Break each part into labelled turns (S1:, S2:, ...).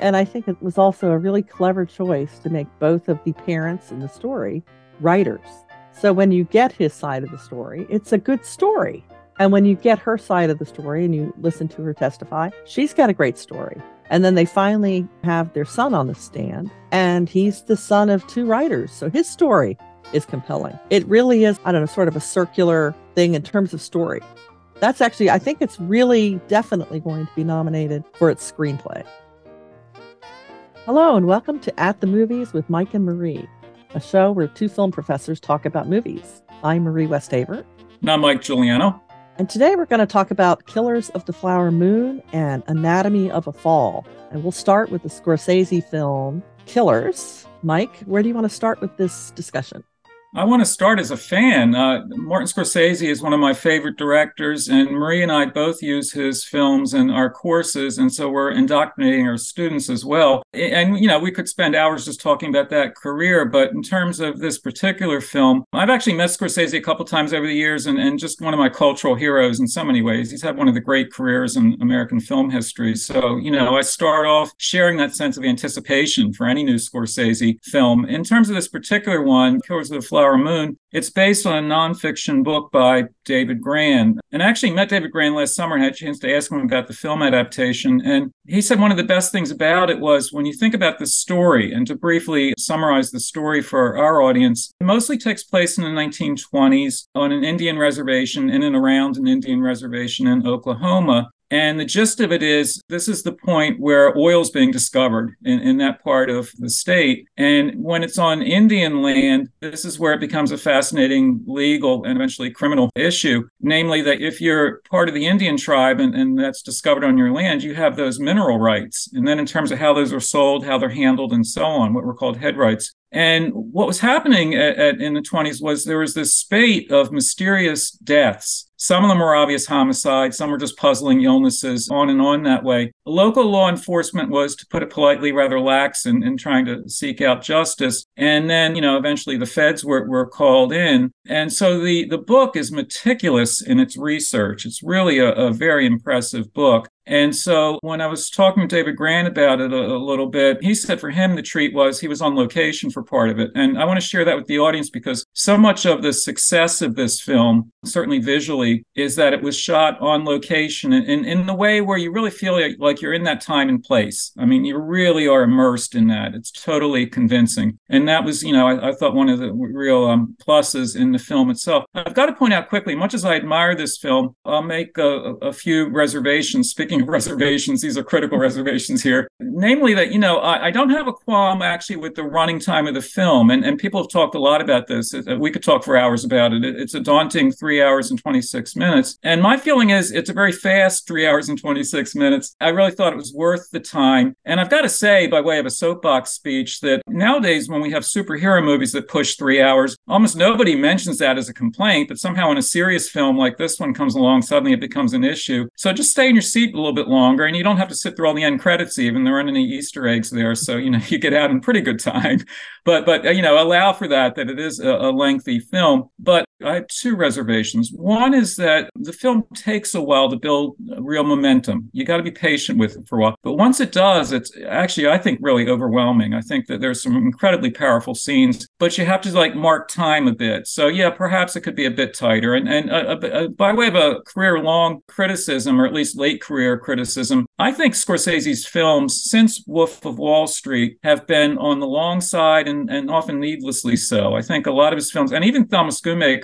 S1: And I think it was also a really clever choice to make both of the parents in the story writers. So when you get his side of the story, it's a good story. And when you get her side of the story and you listen to her testify, she's got a great story. And then they finally have their son on the stand, and he's the son of two writers. So his story is compelling. It really is, I don't know, sort of a circular thing in terms of story. That's actually, I think it's really definitely going to be nominated for its screenplay. Hello, and welcome to At the Movies with Mike and Marie, a show where two film professors talk about movies. I'm Marie Westhaver.
S2: And I'm Mike Giuliano.
S1: And today we're going to talk about Killers of the Flower Moon and Anatomy of a Fall. And we'll start with the Scorsese film Killers. Mike, where do you want to start with this discussion?
S2: I want to start as a fan. Uh, Martin Scorsese is one of my favorite directors, and Marie and I both use his films in our courses, and so we're indoctrinating our students as well. And you know, we could spend hours just talking about that career, but in terms of this particular film, I've actually met Scorsese a couple times over the years, and, and just one of my cultural heroes in so many ways. He's had one of the great careers in American film history. So you know, I start off sharing that sense of anticipation for any new Scorsese film. In terms of this particular one, Killers of the Moon. It's based on a nonfiction book by David Grann. And I actually met David Grann last summer and had a chance to ask him about the film adaptation. And he said one of the best things about it was when you think about the story, and to briefly summarize the story for our audience, it mostly takes place in the 1920s on an Indian reservation in and around an Indian reservation in Oklahoma. And the gist of it is this is the point where oil is being discovered in, in that part of the state. And when it's on Indian land, this is where it becomes a fascinating legal and eventually criminal issue. Namely, that if you're part of the Indian tribe and, and that's discovered on your land, you have those mineral rights. And then in terms of how those are sold, how they're handled, and so on, what were called head rights. And what was happening at, at, in the 20s was there was this spate of mysterious deaths some of them were obvious homicides, some were just puzzling illnesses, on and on that way. Local law enforcement was, to put it politely, rather lax in, in trying to seek out justice. And then, you know, eventually the feds were, were called in. And so the, the book is meticulous in its research. It's really a, a very impressive book. And so when I was talking to David Grann about it a, a, little bit, he said for him the treat was he was on location for part of it. And I want to share that with the audience because so much of the success of this film, certainly visually, is that it was shot on location and in, in the way where you really feel like, like you're in that time and place. I mean, you really are immersed in that. It's totally convincing. And that was, you know, I, I thought one of the real um, pluses in the film itself. I've got to point out quickly, much as I admire this film, I'll make a, a few reservations. Speaking reservations. These are critical reservations here. Namely, that, you know, I, I, don't have a qualm actually with the running time of the film. And, and people have talked a lot about this. We could talk for hours about it. It's a daunting three hours and 26 minutes. And my feeling is it's a very fast three hours and 26 minutes. I really thought it was worth the time. And I've got to say, by way of a soapbox speech, that nowadays when we have superhero movies that push three hours, almost nobody mentions that as a complaint. But somehow in a serious film like this one comes along, suddenly it becomes an issue. So just stay in your seat little little bit longer and you don't have to sit through all the end credits even. There aren't any easter eggs there so you know you get out in pretty good time. But but uh, you know allow for that that it is a, a lengthy film. But I have two reservations. One is that the film takes a while to build real momentum. You got to be patient with it for a while. But once it does, it's actually, I think, really overwhelming. I think that there's some incredibly powerful scenes, but you have to like mark time a bit. So, yeah, perhaps it could be a bit tighter. And, and uh, uh, uh by way of a career long criticism, or at least late career criticism, I think Scorsese's films since Wolf of Wall Street have been on the long side and, and often needlessly so. I think a lot of his films, and even Thomas Thelma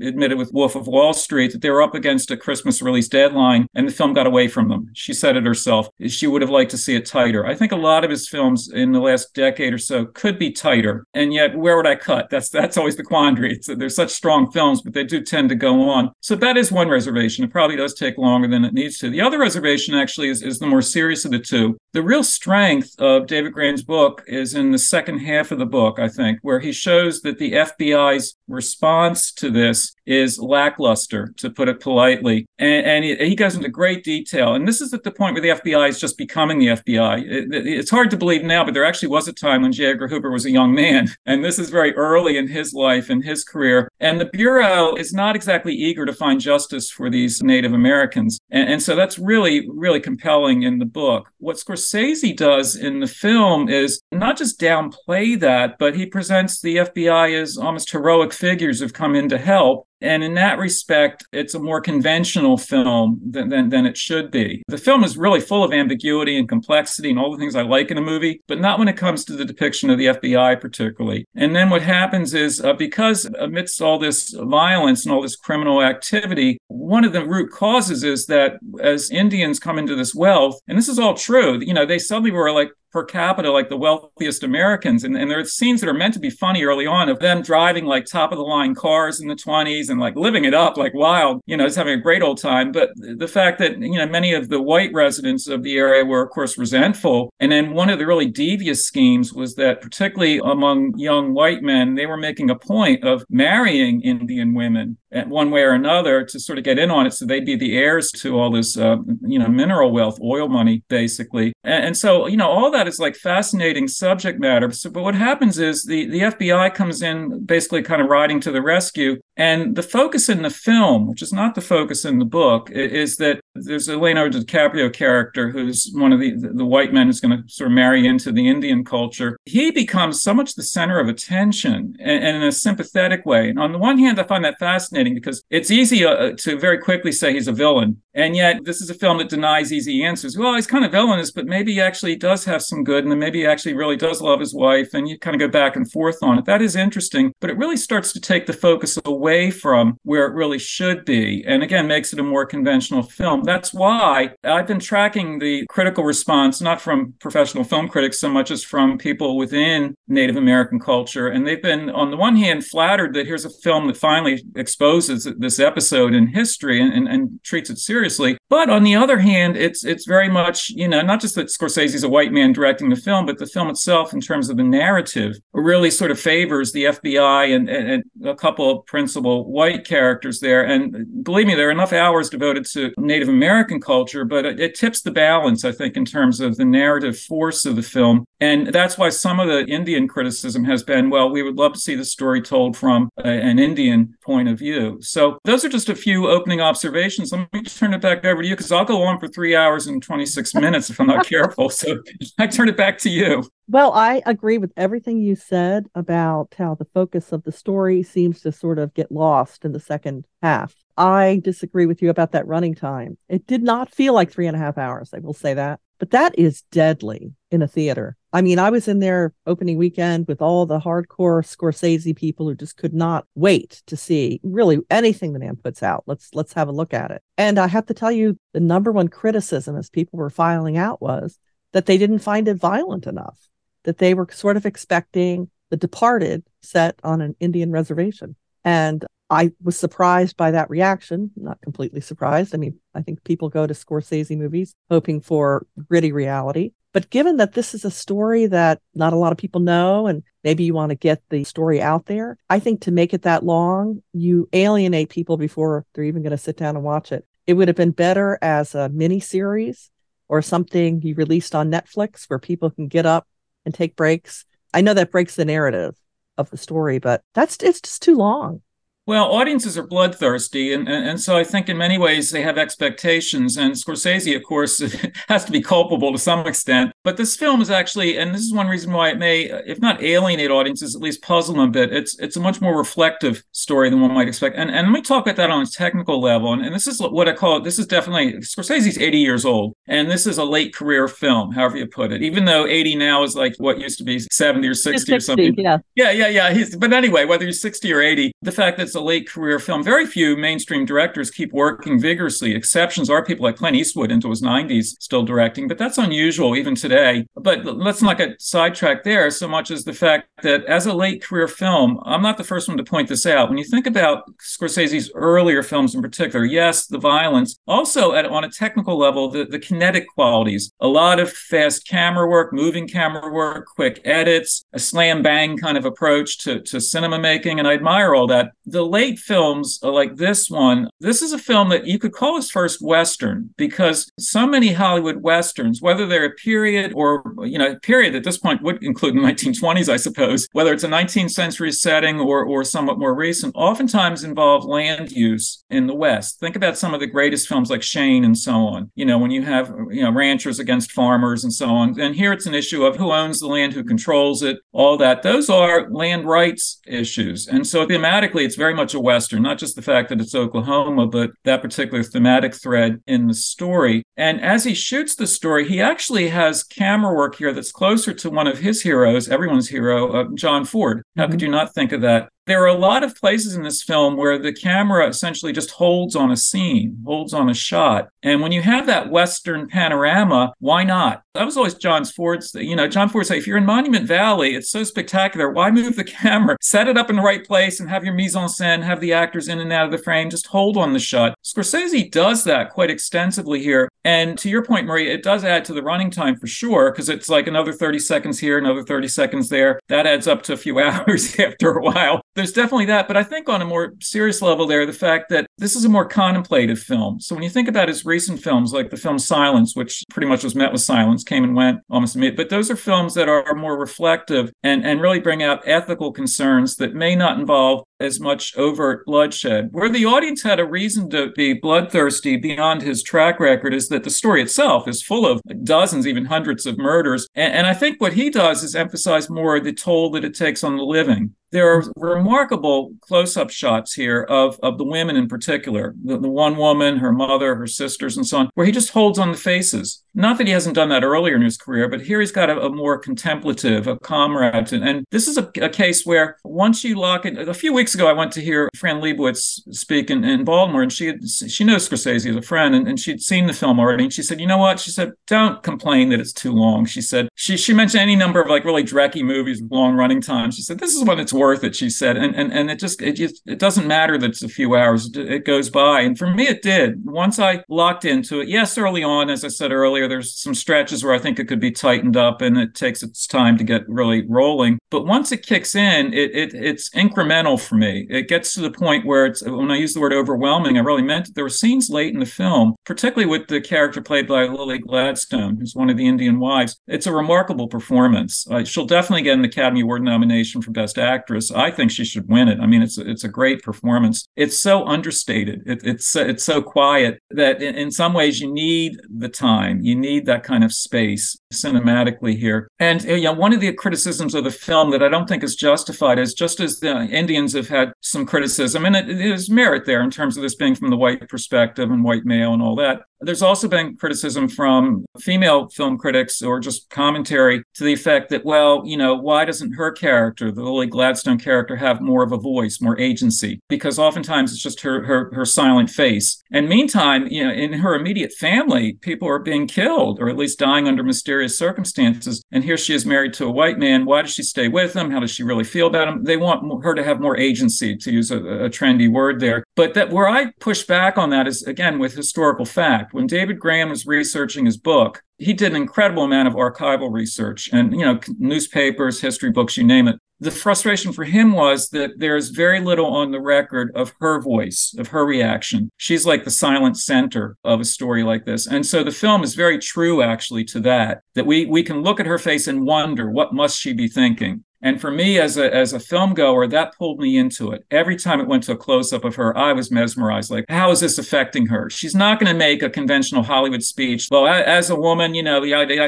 S2: Admitted with Wolf of Wall Street that they were up against a Christmas release deadline and the film got away from them. She said it herself. She would have liked to see it tighter. I think a lot of his films in the last decade or so could be tighter. And yet, where would I cut? That's that's always the quandary. It's, they're such strong films, but they do tend to go on. So that is one reservation. It probably does take longer than it needs to. The other reservation actually is, is the more serious of the two. The real strength of David Grann's book is in the second half of the book, I think, where he shows that the FBI's response to this is lackluster, to put it politely. And, and he, he, goes into great detail. And this is at the point where the FBI is just becoming the FBI. It, it, it's hard to believe now, but there actually was a time when J. Edgar Hoover was a young man. And this is very early in his life and his career. And the Bureau is not exactly eager to find justice for these Native Americans. And, and so that's really, really compelling in the book. What Scorsese does in the film is not just downplay that, but he presents the FBI as almost heroic figures who've come in to help. And in that respect, it's a more conventional film than, than, than, it should be. The film is really full of ambiguity and complexity and all the things I like in a movie, but not when it comes to the depiction of the FBI, particularly. And then what happens is uh, because amidst all this violence and all this criminal activity, one of the root causes is that as Indians come into this wealth, and this is all true, you know, they suddenly were like per capita like the wealthiest Americans. And, and there are scenes that are meant to be funny early on of them driving like top of the line cars in the 20s and like living it up like wild, you know, just having a great old time. But the fact that, you know, many of the white residents of the area were, of course, resentful. And then one of the really devious schemes was that, particularly among young white men, they were making a point of marrying Indian women one way or another to sort of get in on it so they'd be the heirs to all this uh, you know mineral wealth oil money basically and, and, so you know all that is like fascinating subject matter so, but what happens is the the fbi comes in basically kind of riding to the rescue and the focus in the film, which is not the focus in the book, is that there's a Leonardo DiCaprio character who's one of the, the white men who's going to sort of marry into the Indian culture. He becomes so much the center of attention and, and in a sympathetic way. And on the one hand, I find that fascinating because it's easy uh, to very quickly say he's a villain. And yet, this is a film that denies easy answers. Well, he's kind of villainous, but maybe he actually does have some good, and then maybe he actually really does love his wife, and you kind of go back and forth on it. That is interesting, but it really starts to take the focus away from where it really should be, and again, makes it a more conventional film. That's why I've been tracking the critical response, not from professional film critics so much as from people within Native American culture. And they've been, on the one hand, flattered that here's a film that finally exposes this episode in history and, and, and treats it seriously. But on the other hand, it's it's very much you know not just that Scorsese's a white man directing the film, but the film itself, in terms of the narrative, really sort of favors the FBI and, and, and a couple of principal white characters there. And believe me, there are enough hours devoted to Native American culture, but it, it tips the balance, I think, in terms of the narrative force of the film. And that's why some of the Indian criticism has been, well, we would love to see the story told from a, an Indian point of view. So those are just a few opening observations. Let me turn it back over to you because I'll go on for three hours and 26 minutes if I'm not careful. So I turn it back to you.
S1: Well, I agree with everything you said about how the focus of the story seems to sort of get lost in the second half. I disagree with you about that running time. It did not feel like three and a half hours. I will say that. But that is deadly in a theater. I mean, I was in there opening weekend with all the hardcore Scorsese people who just could not wait to see really anything the man puts out. Let's let's have a look at it. And I have to tell you, the number one criticism as people were filing out was that they didn't find it violent enough, that they were sort of expecting The Departed set on an Indian reservation. And I was surprised by that reaction, not completely surprised. I mean, I think people go to Scorsese movies hoping for gritty reality. But given that this is a story that not a lot of people know, and maybe you want to get the story out there, I think to make it that long, you alienate people before they're even going to sit down and watch it. It would have been better as a mini series or something you released on Netflix where people can get up and take breaks. I know that breaks the narrative of the story, but that's it's just too long.
S2: Well, audiences are bloodthirsty, and, and, and so I think in many ways they have expectations. And Scorsese, of course, has to be culpable to some extent. But this film is actually, and this is one reason why it may, if not alienate audiences, at least puzzle them a bit. It's it's a much more reflective story than one might expect. And and let me talk about that on a technical level. And, and this is what I call it. This is definitely Scorsese's 80 years old, and this is a late career film, however you put it. Even though 80 now is like what used to be 70 or 60, 60 or something.
S1: Yeah,
S2: yeah, yeah, yeah. He's, but anyway, whether he's 60 or 80, the fact that a late career film. Very few mainstream directors keep working vigorously. Exceptions are people like Clint Eastwood into his 90s still directing, but that's unusual even today today. But let's not get sidetracked there so much as the fact that as a late career film, I'm not the first one to point this out. When you think about Scorsese's earlier films in particular, yes, the violence, also at, on a technical level, the, the kinetic qualities, a lot of fast camera work, moving camera work, quick edits, a slam bang kind of approach to, to cinema making. And I admire all that. The late films like this one, this is a film that you could call his first Western because so many Hollywood Westerns, whether they're a period or, you know, period at this point would include the 1920s, I suppose, whether it's a 19th century setting or, or somewhat more recent, oftentimes involve land use in the West. Think about some of the greatest films like Shane and so on. You know, when you have, you know, ranchers against farmers and so on. And here it's an issue of who owns the land, who controls it, all that. Those are land rights issues. And so thematically, it's very much a Western, not just the fact that it's Oklahoma, but that particular thematic thread in the story. And as he shoots the story, he actually has camera work here that's closer to one of his heroes, everyone's hero, uh, John Ford. How mm-hmm. could you not think of that? there are a lot of places in this film where the camera essentially just holds on a scene, holds on a shot. And when you have that Western panorama, why not? That was always John Ford's, you know, John Ford said, if you're in Monument Valley, it's so spectacular. Why move the camera? Set it up in the right place and have your mise en scène, have the actors in and out of the frame, just hold on the shot. Scorsese does that quite extensively here. And to your point, Marie, it does add to the running time for sure, because it's like another 30 seconds here, another 30 seconds there. That adds up to a few hours after a while there's definitely that. But I think on a more serious level, there, the fact that this is a more contemplative film. So when you think about his recent films, like the film Silence, which pretty much was met with silence, came and went almost immediately, but those are films that are more reflective and, and really bring out ethical concerns that may not involve as much overt bloodshed. Where the audience had a reason to be bloodthirsty beyond his track record is that the story itself is full of dozens, even hundreds of murders. And, and I think what he does is emphasize more the toll that it takes on the living there are remarkable close-up shots here of, of the women in particular the, the one woman her mother her sisters and so on where he just holds on the faces not that he hasn't done that earlier in his career but here he's got a, a more contemplative a comrade and, and this is a, a, case where once you lock in, a few weeks ago i went to hear fran lebowitz speak in, in baltimore and she had, she knows scorsese as a friend and, and she'd seen the film already and she said you know what she said don't complain that it's too long she said she, she mentioned any number of like really drecky movies with long running time. she said this is when it's worth it, she said. And and and it just it just it doesn't matter that it's a few hours. It goes by. And for me it did. Once I locked into it, yes, early on, as I said earlier, there's some stretches where I think it could be tightened up and it takes its time to get really rolling. But once it kicks in, it, it it's incremental for me. It gets to the point where it's when I use the word overwhelming, I really meant it. There were scenes late in the film, particularly with the character played by Lily Gladstone, who's one of the Indian wives. It's a remarkable performance. Uh, she'll definitely get an Academy Award nomination for Best Actress. I think she should win it. I mean, it's it's a great performance. It's so understated. It, it's it's so quiet that in, in some ways you need the time. You need that kind of space cinematically here. And uh, you know, one of the criticisms of the film that I don't think is justified is just as the Indians have had some criticism, and it, it is merit there in terms of this being from the white perspective and white male and all that. There's also been criticism from female film critics or just commentary to the effect that, well, you know, why doesn't her character, the Lily Gladstone character, have more of a voice, more agency? Because oftentimes it's just her her, her silent face. And meantime, you know, in her immediate family, people are being killed or at least dying under mysterious circumstances. And here she is married to a white man. Why does she stay with him? How does she really feel about him? They want her to have more agency, to use a, a trendy word there. But that where I push back on that is again with historical fact when David Grann was researching his book, he did an incredible amount of archival research and, you know, newspapers, history books, you name it. The frustration for him was that there's very little on the record of her voice, of her reaction. She's like the silent center of a story like this. And so the film is very true actually to that, that we we can look at her face and wonder what must she be thinking. And for me, as a as a film goer, that pulled me into it. Every time it went to a close up of her, I was mesmerized. Like, how is this affecting her? She's not going to make a conventional Hollywood speech. Well, as a woman, you know,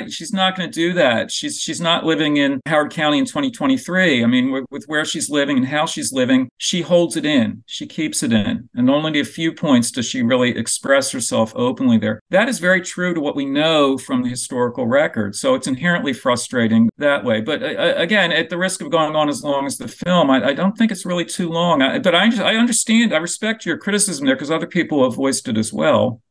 S2: she's not going to do that. She's she's not living in Howard County in 2023. I mean, with, with where she's living and how she's living, she holds it in. She keeps it in, and only a few points does she really express herself openly there. That is very true to what we know from the historical record. So it's inherently frustrating that way. But uh, again, at the risk of going on as long as the film, I, I don't think it's really too long. I, but I, I understand, I respect your criticism there because other people have voiced it as well.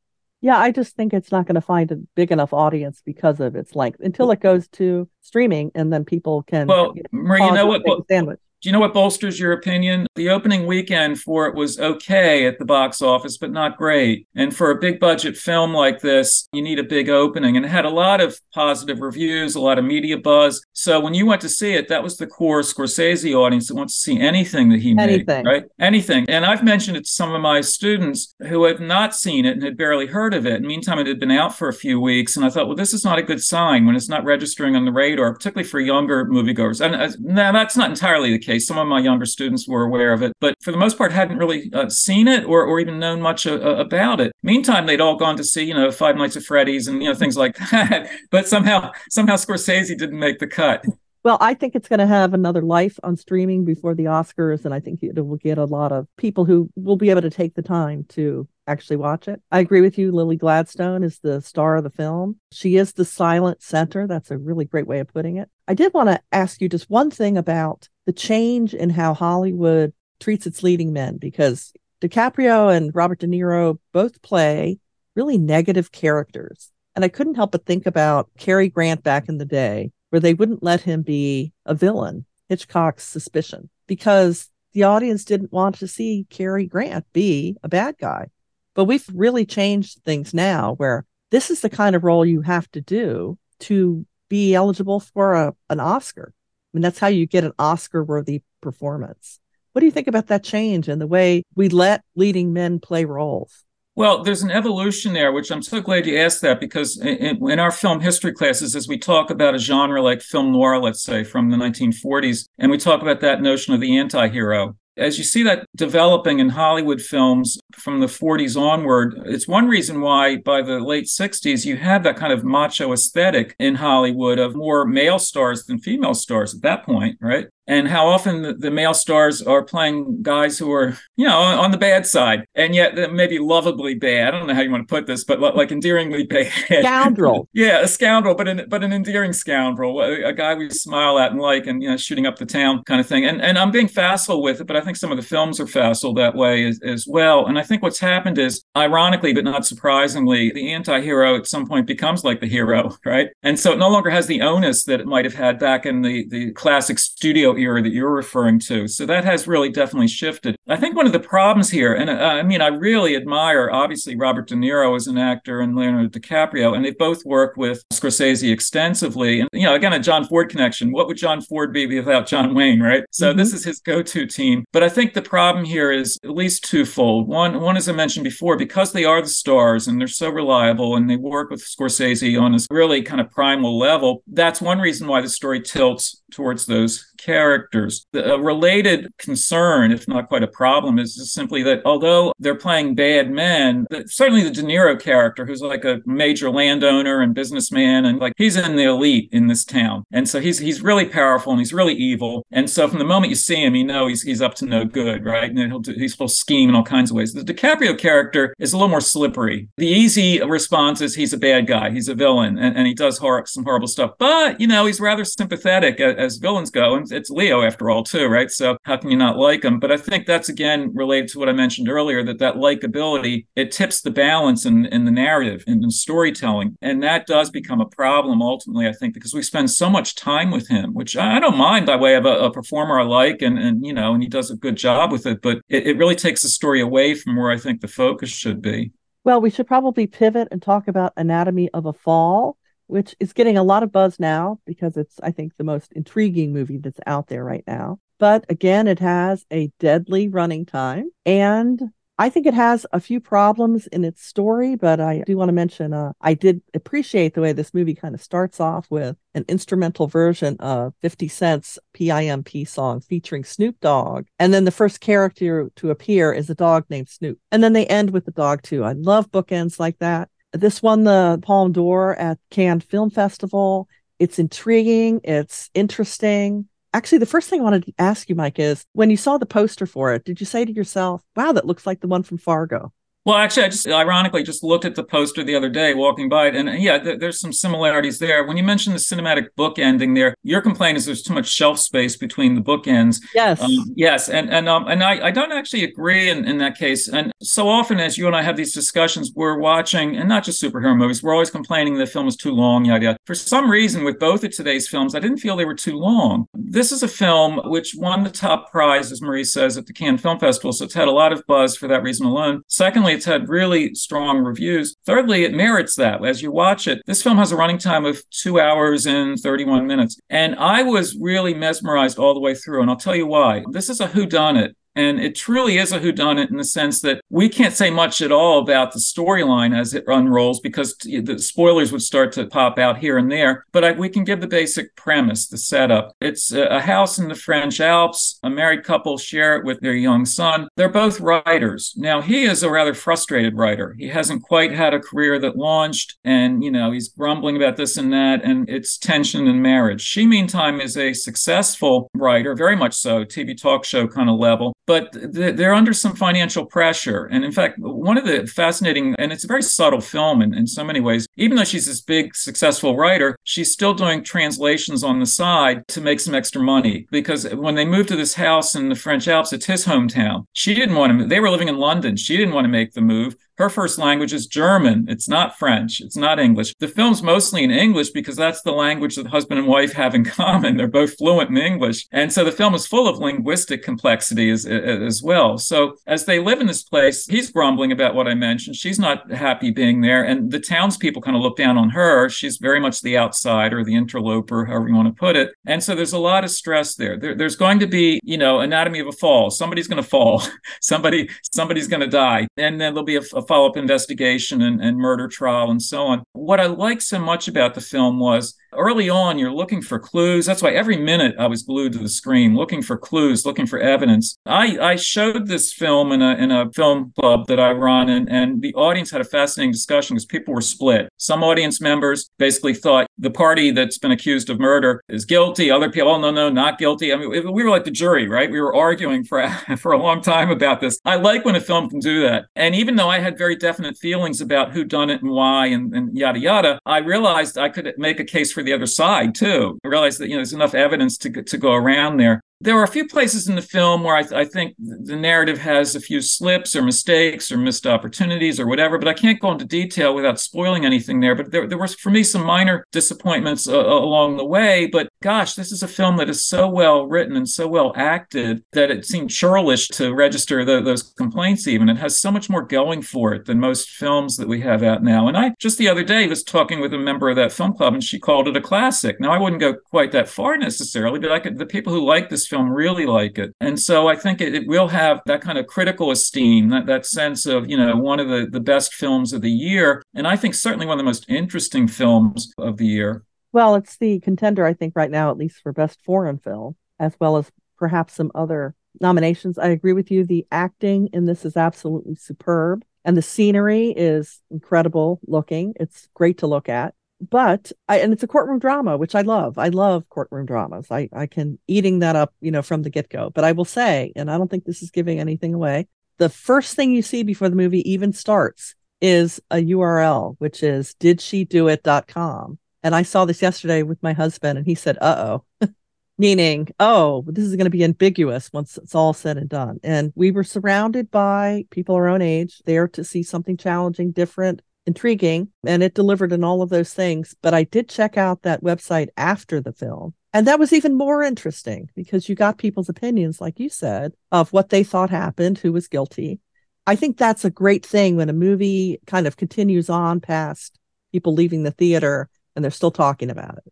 S1: Yeah, I just think it's not going to find a big enough audience because of its length until it goes to streaming and then people can.
S2: Well, you know, Marie, you know what? Well,
S1: sandwich.
S2: Do you know what bolsters your opinion? The opening weekend for it was okay at the box office, but not great. And for a big budget film like this, you need a big opening. And it had a lot of positive reviews, a lot of media buzz. So when you went to see it, that was the core Scorsese audience that wants to see anything that he
S1: anything.
S2: made, right? Anything. And I've mentioned it to some of my students who have not seen it and had barely heard of it. In the meantime, it had been out for a few weeks. And I thought, well, this is not a good sign when it's not registering on the radar, particularly for younger moviegoers. And uh, now that's not entirely the case case. Some of my younger students were aware of it, but for the most part, hadn't really uh, seen it or, or even known much uh, uh, about it. Meantime, they'd all gone to see, you know, Five Nights at Freddy's and you know things like that. but somehow, somehow Scorsese didn't make the cut.
S1: Well, I think it's going to have another life on streaming before the Oscars, and I think it will get a lot of people who will be able to take the time to actually watch it. I agree with you. Lily Gladstone is the star of the film. She is the silent center. That's a really great way of putting it. I did want to ask you just one thing about the change in how Hollywood treats its leading men because DiCaprio and Robert De Niro both play really negative characters. And I couldn't help but think about Cary Grant back in the day, where they wouldn't let him be a villain, Hitchcock's suspicion, because the audience didn't want to see Cary Grant be a bad guy. But we've really changed things now where this is the kind of role you have to do to be eligible for a, an Oscar. Mean, that's how you get an Oscar worthy performance. What do you think about that change and the way we let leading men play roles?
S2: Well, there's an evolution there, which I'm so glad you asked that because in, in, our film history classes, as we talk about a genre like film noir, let's say from the 1940s, and we talk about that notion of the anti hero, as you see that developing in Hollywood films from the 40s onward, it's one reason why by the late 60s you had that kind of macho aesthetic in Hollywood of more male stars than female stars at that point, right? And how often the, the, male stars are playing guys who are, you know, on, on, the bad side, and yet maybe lovably bad. I don't know how you want to put this, but like endearingly bad.
S1: Scoundrel.
S2: yeah, a scoundrel, but an but an endearing scoundrel, a, a, guy we smile at and like, and you know, shooting up the town kind of thing. And and I'm being facile with it, but I think some of the films are facile that way as, as well. And I think what's happened is, ironically but not surprisingly, the anti-hero at some point becomes like the hero, right? And so it no longer has the onus that it might have had back in the the classic studio era that you're referring to. So that has really definitely shifted. I think one of the problems here, and uh, I mean, I really admire obviously Robert De Niro as an actor and Leonardo DiCaprio, and they both work with Scorsese extensively. And, you know, again, a John Ford connection. What would John Ford be without John Wayne, right? So mm-hmm. this is his go to team. But I think the problem here is at least twofold. One, one, as I mentioned before, because they are the stars and they're so reliable and they work with Scorsese on this really kind of primal level, that's one reason why the story tilts towards those characters. The, a related concern, if not quite a problem, is just simply that although they're playing bad men, certainly the De Niro character, who's like a major landowner and businessman, and like he's in the elite in this town, and so he's he's really powerful and he's really evil. And so from the moment you see him, you know he's he's up to no good, right? And he'll do, he's to scheme in all kinds of ways. The DiCaprio character is a little more slippery. The easy response is he's a bad guy, he's a villain, and, and he does hor- some horrible stuff. But you know he's rather sympathetic as, as villains go, and it's Leo after all, too, right? So how can you not like him? But I think that's again related to what I mentioned earlier that that likability it tips the balance in, in the narrative and in storytelling, and that does become a problem ultimately. I think because we spend so much time with him, which I don't mind by way of a, a performer I like, and and you know, and he does a good job with it. But it, it really takes the story away from where I think the focus should be.
S1: Well, we should probably pivot and talk about Anatomy of a Fall which is getting a lot of buzz now because it's, I think, the most intriguing movie that's out there right now. But again, it has a deadly running time. And I think it has a few problems in its story, but I do want to mention uh, I did appreciate the way this movie kind of starts off with an instrumental version of 50 Cent's PIMP song featuring Snoop Dogg. And then the first character to appear is a dog named Snoop. And then they end with the dog, too. I love bookends like that. This won the Palme d'Or at Cannes Film Festival. It's intriguing, it's interesting. Actually, the first thing I wanted to ask you, Mike, is when you saw the poster for it, did you say to yourself, wow, that looks like the one from Fargo?
S2: Well, actually, I just ironically just looked at the poster the other day walking by it, and uh, yeah, th- there's some similarities there. When you mentioned the cinematic book ending there, your complaint is there's too much shelf space between the bookends.
S1: Yes, um,
S2: yes, and and um, and I, I don't actually agree in, in that case. And so often, as you and I have these discussions, we're watching, and not just superhero movies, we're always complaining the film is too long. Yada yada. For some reason, with both of today's films, I didn't feel they were too long. This is a film which won the top prize, as Marie says, at the Cannes Film Festival, so it's had a lot of buzz for that reason alone. Secondly it's had really strong reviews. Thirdly, it merits that. As you watch it, this film has a running time of two hours and 31 minutes. And I was really mesmerized all the way through. And I'll tell you why. This is a whodunit. And it truly is a whodunit in the sense that we can't say much at all about the storyline as it unrolls because the spoilers would start to pop out here and there. But I, we can give the basic premise, the setup. It's a house in the French Alps. A married couple share it with their young son. They're both writers. Now, he is a rather frustrated writer. He hasn't quite had a career that launched, and, you know, he's grumbling about this and that, and it's tension in marriage. She, meantime, is a successful writer, very much so, TV talk show kind of level but they're under some financial pressure. And in fact, one of the fascinating, and it's a very subtle film in, in so many ways, even though she's this big, successful writer, she's still doing translations on the side to make some extra money. Because when they moved to this house in the French Alps, it's his hometown. She didn't want to, they were living in London. She didn't want to make the move. Her first language is German. It's not French. It's not English. The film's mostly in English because that's the language that husband and wife have in common. They're both fluent in English. And so the film is full of linguistic complexity as, as well. So as they live in this place, he's grumbling about what I mentioned. She's not happy being there. And the townspeople kind of look down on her. She's very much the outsider, the interloper, however you want to put it. And so there's a lot of stress there. there there's going to be, you know, anatomy of a fall. Somebody's going to fall. Somebody, somebody's going to die. And then there'll be a, a follow up investigation and, and murder trial and so on. What I liked so much about the film was early on, you're looking for clues. That's why every minute I was glued to the screen, looking for clues, looking for evidence. I, I showed this film in a, in a film club that I run, and, and the audience had a fascinating discussion because people were split. Some audience members basically thought the party that's been accused of murder is guilty. Other people, oh, no, no, not guilty. I mean, we were like the jury, right? We were arguing for, for a long time about this. I like when a film can do that. And even though I had very definite feelings about who done it and why and, and yada, yada, I realized I could make a case for the other side too. I realized that you know there's enough evidence to to go around there there are a few places in the film where I, th- I, think the narrative has a few slips or mistakes or missed opportunities or whatever, but I can't go into detail without spoiling anything there. But there, there was, for me, some minor disappointments uh, along the way. But gosh, this is a film that is so well written and so well acted that it seemed churlish to register the, those complaints, even. It has so much more going for it than most films that we have out now. And I just the other day was talking with a member of that film club, and she called it a classic. Now, I wouldn't go quite that far necessarily, but I could, the people who like this film really like it. And so I think it, it, will have that kind of critical esteem, that, that sense of, you know, one of the, the best films of the year. And I think certainly one of the most interesting films of the year.
S1: Well, it's the contender, I think, right now, at least for best foreign film, as well as perhaps some other nominations. I agree with you. The acting in this is absolutely superb. And the scenery is incredible looking. It's great to look at but I, and it's a courtroom drama, which I love. I love courtroom dramas. I, I can eating that up, you know, from the get go. But I will say, and I don't think this is giving anything away. The first thing you see before the movie even starts is a URL, which is didshedoit.com. And I saw this yesterday with my husband, and he said, uh oh, meaning, oh, this is going to be ambiguous once it's all said and done. And we were surrounded by people our own age there to see something challenging, different, intriguing and it delivered in all of those things. But I did check out that website after the film. And that was even more interesting because you got people's opinions, like you said, of what they thought happened, who was guilty. I think that's a great thing when a movie kind of continues on past people leaving the theater and they're still talking about it.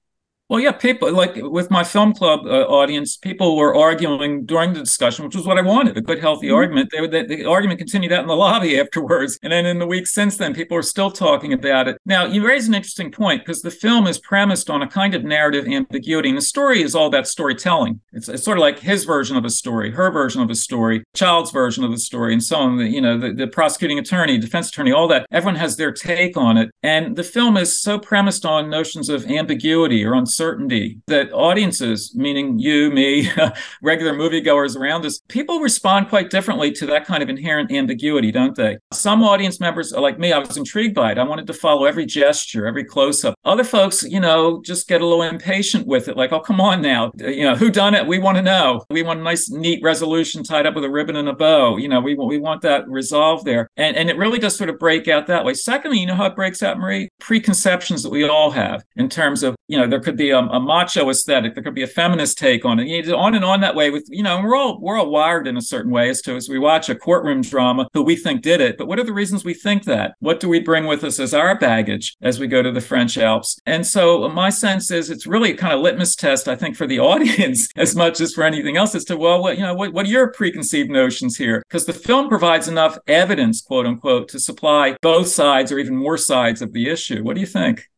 S2: Well, yeah, people like with my film club uh, audience, people were arguing during the discussion, which was what I wanted a good, healthy mm-hmm. argument. They, they, the argument continued out in the lobby afterwards. And then in the weeks since then, people are still talking about it. Now, you raise an interesting point because the film is premised on a kind of narrative ambiguity. And the story is all about storytelling. It's, it's sort of like his version of a story, her version of a story, child's version of the story, and so on. The, you know, the, the prosecuting attorney, defense attorney, all that. Everyone has their take on it. And the film is so premised on notions of ambiguity or uncertainty uncertainty that audiences, meaning you, me, regular moviegoers around us, people respond quite differently to that kind of inherent ambiguity, don't they? Some audience members like me, I was intrigued by it. I wanted to follow every gesture, every close up. Other folks, you know, just get a little impatient with it, like, oh, come on now. You know, who done it? We want to know. We want a nice, neat resolution tied up with a ribbon and a bow. You know, we, we want that resolved there. And, and it really does sort of break out that way. Secondly, you know how it breaks out, Marie? Preconceptions that we all have in terms of, you know, there could be a, a macho aesthetic, there could be a feminist take on it, on and on that way with, you know, we're all, we're all wired in a certain way as to as we watch a courtroom drama who we think did it. But what are the reasons we think that? What do we bring with us as our baggage as we go to the French Alps? And so my sense is it's really kind of litmus test, I think, for the audience as much as for anything else as to, well, what, you know, what, what are your preconceived notions here? Because the film provides enough evidence, quote unquote, to supply both sides or even more sides of the issue. What do you think?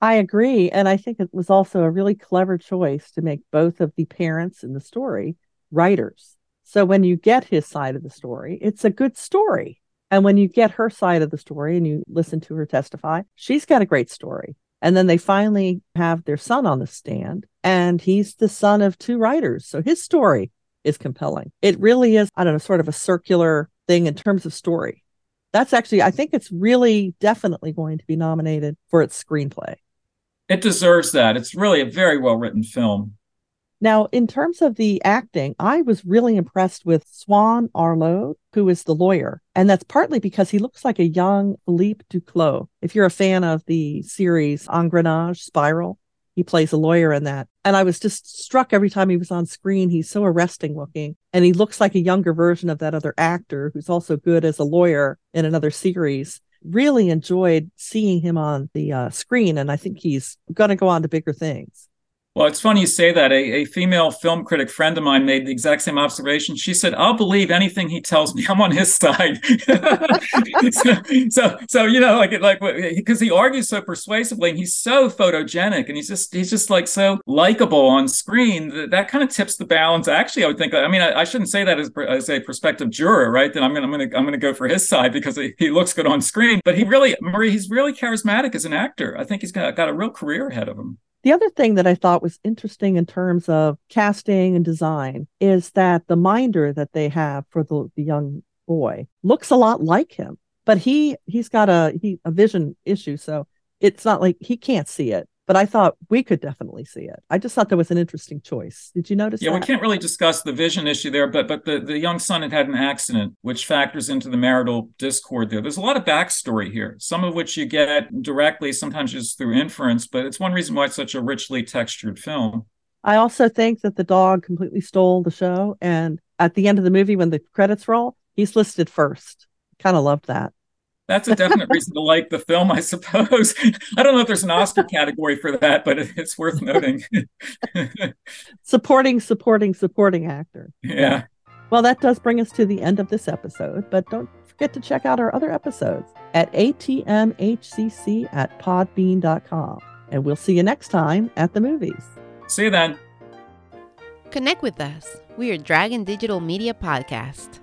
S1: I agree. And I think it was also a really clever choice to make both of the parents in the story writers. So when you get his side of the story, it's a good story. And when you get her side of the story and you listen to her testify, she's got a great story. And then they finally have their son on the stand, and he's the son of two writers. So his story is compelling. It really is, I don't know, sort of a circular thing in terms of story. That's actually, I think it's really definitely going to be nominated for its screenplay.
S2: It deserves that. It's really a very well written film.
S1: Now, in terms of the acting, I was really impressed with Swann Arlaud, who is the lawyer. And that's partly because he looks like a young Philippe Duclos. If you're a fan of the series Engrenages Spiral, he plays a lawyer in that. And I was just struck every time he was on screen. He's so arresting looking. And he looks like a younger version of that other actor who's also good as a lawyer in another series. Really enjoyed seeing him on the uh, screen. And I think he's going to go on to bigger things.
S2: Well, it's funny you say that. A, a female film critic friend of mine made the exact same observation. She said, "I'll believe anything he tells me. I'm on his side." so, so, so, you know, like, like, because he argues so persuasively, and he's so photogenic, and he's just, he's just like so likable on screen. That, that kind of tips the balance. Actually, I would think. I mean, I, I shouldn't say that as, as a prospective juror, right? That I'm gonna, I'm gonna, I'm gonna go for his side because he, he looks good on screen. But he really, Marie, he's really charismatic as an actor. I think he's got, got a real career ahead of him.
S1: The other thing that I thought was interesting in terms of casting and design is that the minder that they have for the, the young boy looks a lot like him, but he he's got a he, a vision issue, so it's not like he can't see it but I thought we could definitely see it. I just thought that was an interesting choice. Did you notice?
S2: Yeah,
S1: that?
S2: we can't really discuss the vision issue there, but but the, the young son had had an accident, which factors into the marital discord there. There's a lot of backstory here, some of which you get directly, sometimes just through inference, but it's one reason why it's such a richly textured film.
S1: I also think that the dog completely stole the show, and at the end of the movie, when the credits roll, he's listed first. Kind of loved that
S2: that's a definite reason to like the film, I suppose. I don't know if there's an Oscar category for that, but it's worth noting.
S1: supporting, supporting, supporting actor.
S2: Yeah.
S1: Well, that does bring us to the end of this episode, but don't forget to check out our other episodes at atmhcc at podbean.com. And we'll see you next time at the movies.
S2: See you then.
S3: Connect with us. We are Dragon Digital Media Podcast.